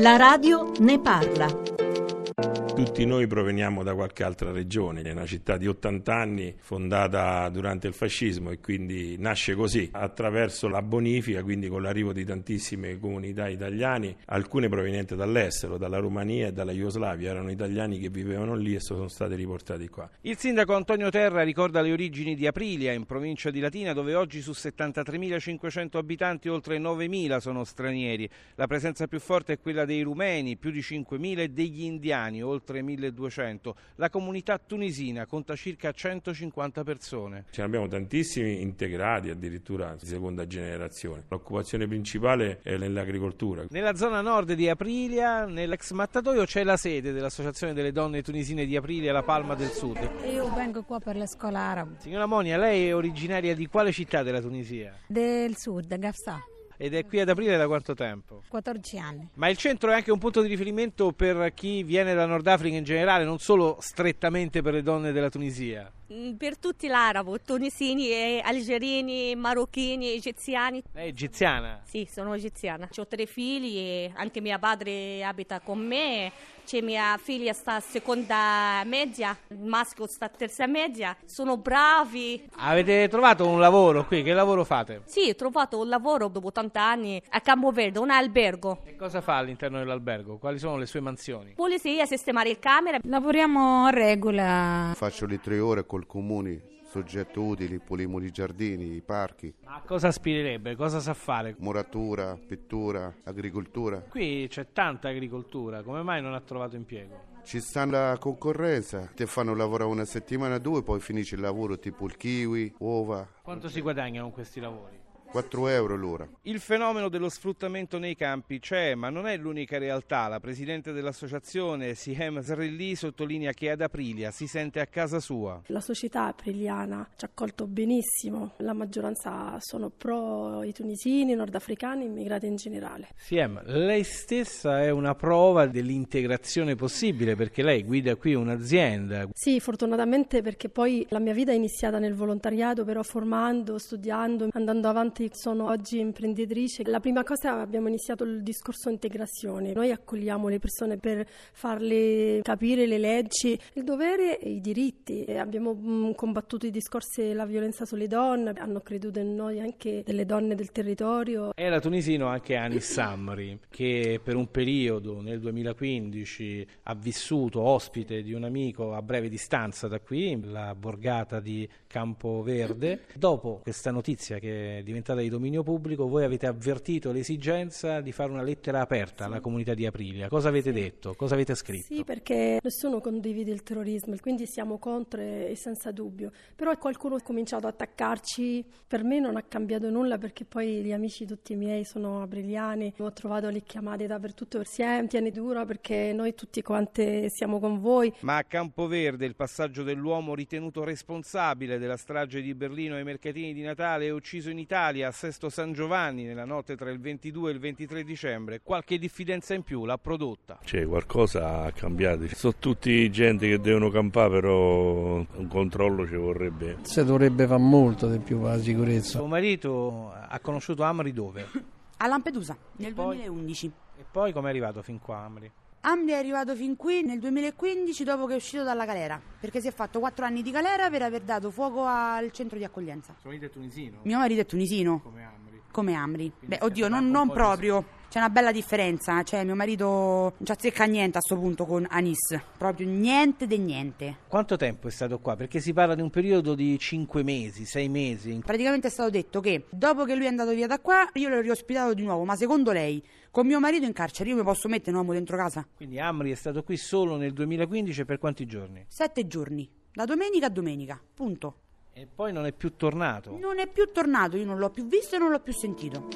La radio ne parla. Tutti noi proveniamo da qualche altra regione, è una città di 80 anni fondata durante il fascismo e quindi nasce così, attraverso la bonifica, quindi con l'arrivo di tantissime comunità italiane, alcune provenienti dall'estero, dalla Romania e dalla Jugoslavia, erano italiani che vivevano lì e sono stati riportati qua. Il sindaco Antonio Terra ricorda le origini di Aprilia, in provincia di Latina, dove oggi su 73.500 abitanti oltre 9.000 sono stranieri. La presenza più forte è quella dei rumeni, più di 5.000 e degli indiani, oltre oltre 1200. La comunità tunisina conta circa 150 persone. Ce ne abbiamo tantissimi integrati, addirittura di seconda generazione. L'occupazione principale è nell'agricoltura. Nella zona nord di Aprilia, nell'ex mattatoio, c'è la sede dell'Associazione delle donne tunisine di Aprilia, La Palma del Sud. Io vengo qua per la scuola araba. Signora Monia, lei è originaria di quale città della Tunisia? Del sud, Gafsa. Ed è qui ad aprile da quanto tempo? 14 anni. Ma il centro è anche un punto di riferimento per chi viene da Nord Africa in generale, non solo strettamente per le donne della Tunisia? Mm, per tutti l'arabo, tunisini, algerini, marocchini, egiziani. È egiziana? Sì, sono egiziana. Ho tre figli e anche mio padre abita con me. C'è mia figlia sta a seconda media, il maschio sta a terza media. Sono bravi. Avete trovato un lavoro qui? Che lavoro fate? Sì, ho trovato un lavoro dopo 80 anni a Campo Verde, un albergo. E cosa fa all'interno dell'albergo? Quali sono le sue mansioni? Polizia, sistemare il camera. Lavoriamo a regola. Faccio le tre ore con col comune soggetto utili, pulimo i giardini, i parchi. Ma cosa aspirerebbe? Cosa sa fare? Muratura, pittura, agricoltura. Qui c'è tanta agricoltura, come mai non ha trovato impiego? Ci sta la concorrenza, ti fanno lavorare una settimana o due, poi finisce il lavoro tipo il kiwi, uova. Quanto si guadagnano questi lavori? 4 euro l'ora. Il fenomeno dello sfruttamento nei campi c'è, ma non è l'unica realtà. La presidente dell'associazione, Sihem Zrelli, sottolinea che ad Aprilia si sente a casa sua. La società apriliana ci ha accolto benissimo, la maggioranza sono pro i tunisini, nordafricani, immigrati in generale. Siem, lei stessa è una prova dell'integrazione possibile perché lei guida qui un'azienda. Sì, fortunatamente perché poi la mia vita è iniziata nel volontariato, però formando, studiando, andando avanti tanti sono oggi imprenditrici. La prima cosa abbiamo iniziato il discorso integrazione. Noi accogliamo le persone per farle capire le leggi, il dovere e i diritti. Abbiamo mm, combattuto i discorsi della violenza sulle donne, hanno creduto in noi anche delle donne del territorio. Era tunisino anche Anis Samri, che per un periodo nel 2015 ha vissuto ospite di un amico a breve distanza da qui, la borgata di Campo Verde. Dopo questa notizia che è diventata diventata di dominio pubblico, voi avete avvertito l'esigenza di fare una lettera aperta alla comunità di Aprilia. Cosa avete detto? Cosa avete scritto? Sì, perché nessuno condivide il terrorismo, quindi siamo contro e senza dubbio. Però qualcuno ha cominciato ad attaccarci, per me non ha cambiato nulla perché poi gli amici tutti miei sono apriliani, ho trovato le chiamate dappertutto per Siem, tieni duro perché noi tutti quanti siamo con voi. Ma a Campoverde il passaggio dell'uomo ritenuto responsabile della strage di Berlino ai mercatini di Natale è ucciso in Italia Italia a Sesto San Giovanni nella notte tra il 22 e il 23 dicembre, qualche diffidenza in più l'ha prodotta. C'è qualcosa ha cambiato. Sono tutti gente che devono campare, però un controllo ci vorrebbe. Si dovrebbe fare molto di più per la sicurezza. Suo marito ha conosciuto Amri dove? A Lampedusa nel poi, 2011. E poi come è arrivato fin qua Amri? Amri è arrivato fin qui nel 2015 dopo che è uscito dalla galera, perché si è fatto quattro anni di galera per aver dato fuoco al centro di accoglienza. Suo marito è tunisino? Mio marito è tunisino. Come Amri? Come Amri. Beh, oddio, non, non proprio. C'è una bella differenza, cioè mio marito non ci azzecca niente a questo punto con Anis, proprio niente de niente. Quanto tempo è stato qua? Perché si parla di un periodo di 5 mesi, 6 mesi. Praticamente è stato detto che dopo che lui è andato via da qua io l'ho riospitato di nuovo, ma secondo lei con mio marito in carcere io mi posso mettere un uomo dentro casa? Quindi Amri è stato qui solo nel 2015 per quanti giorni? Sette giorni, da domenica a domenica, punto. E poi non è più tornato? Non è più tornato, io non l'ho più visto e non l'ho più sentito.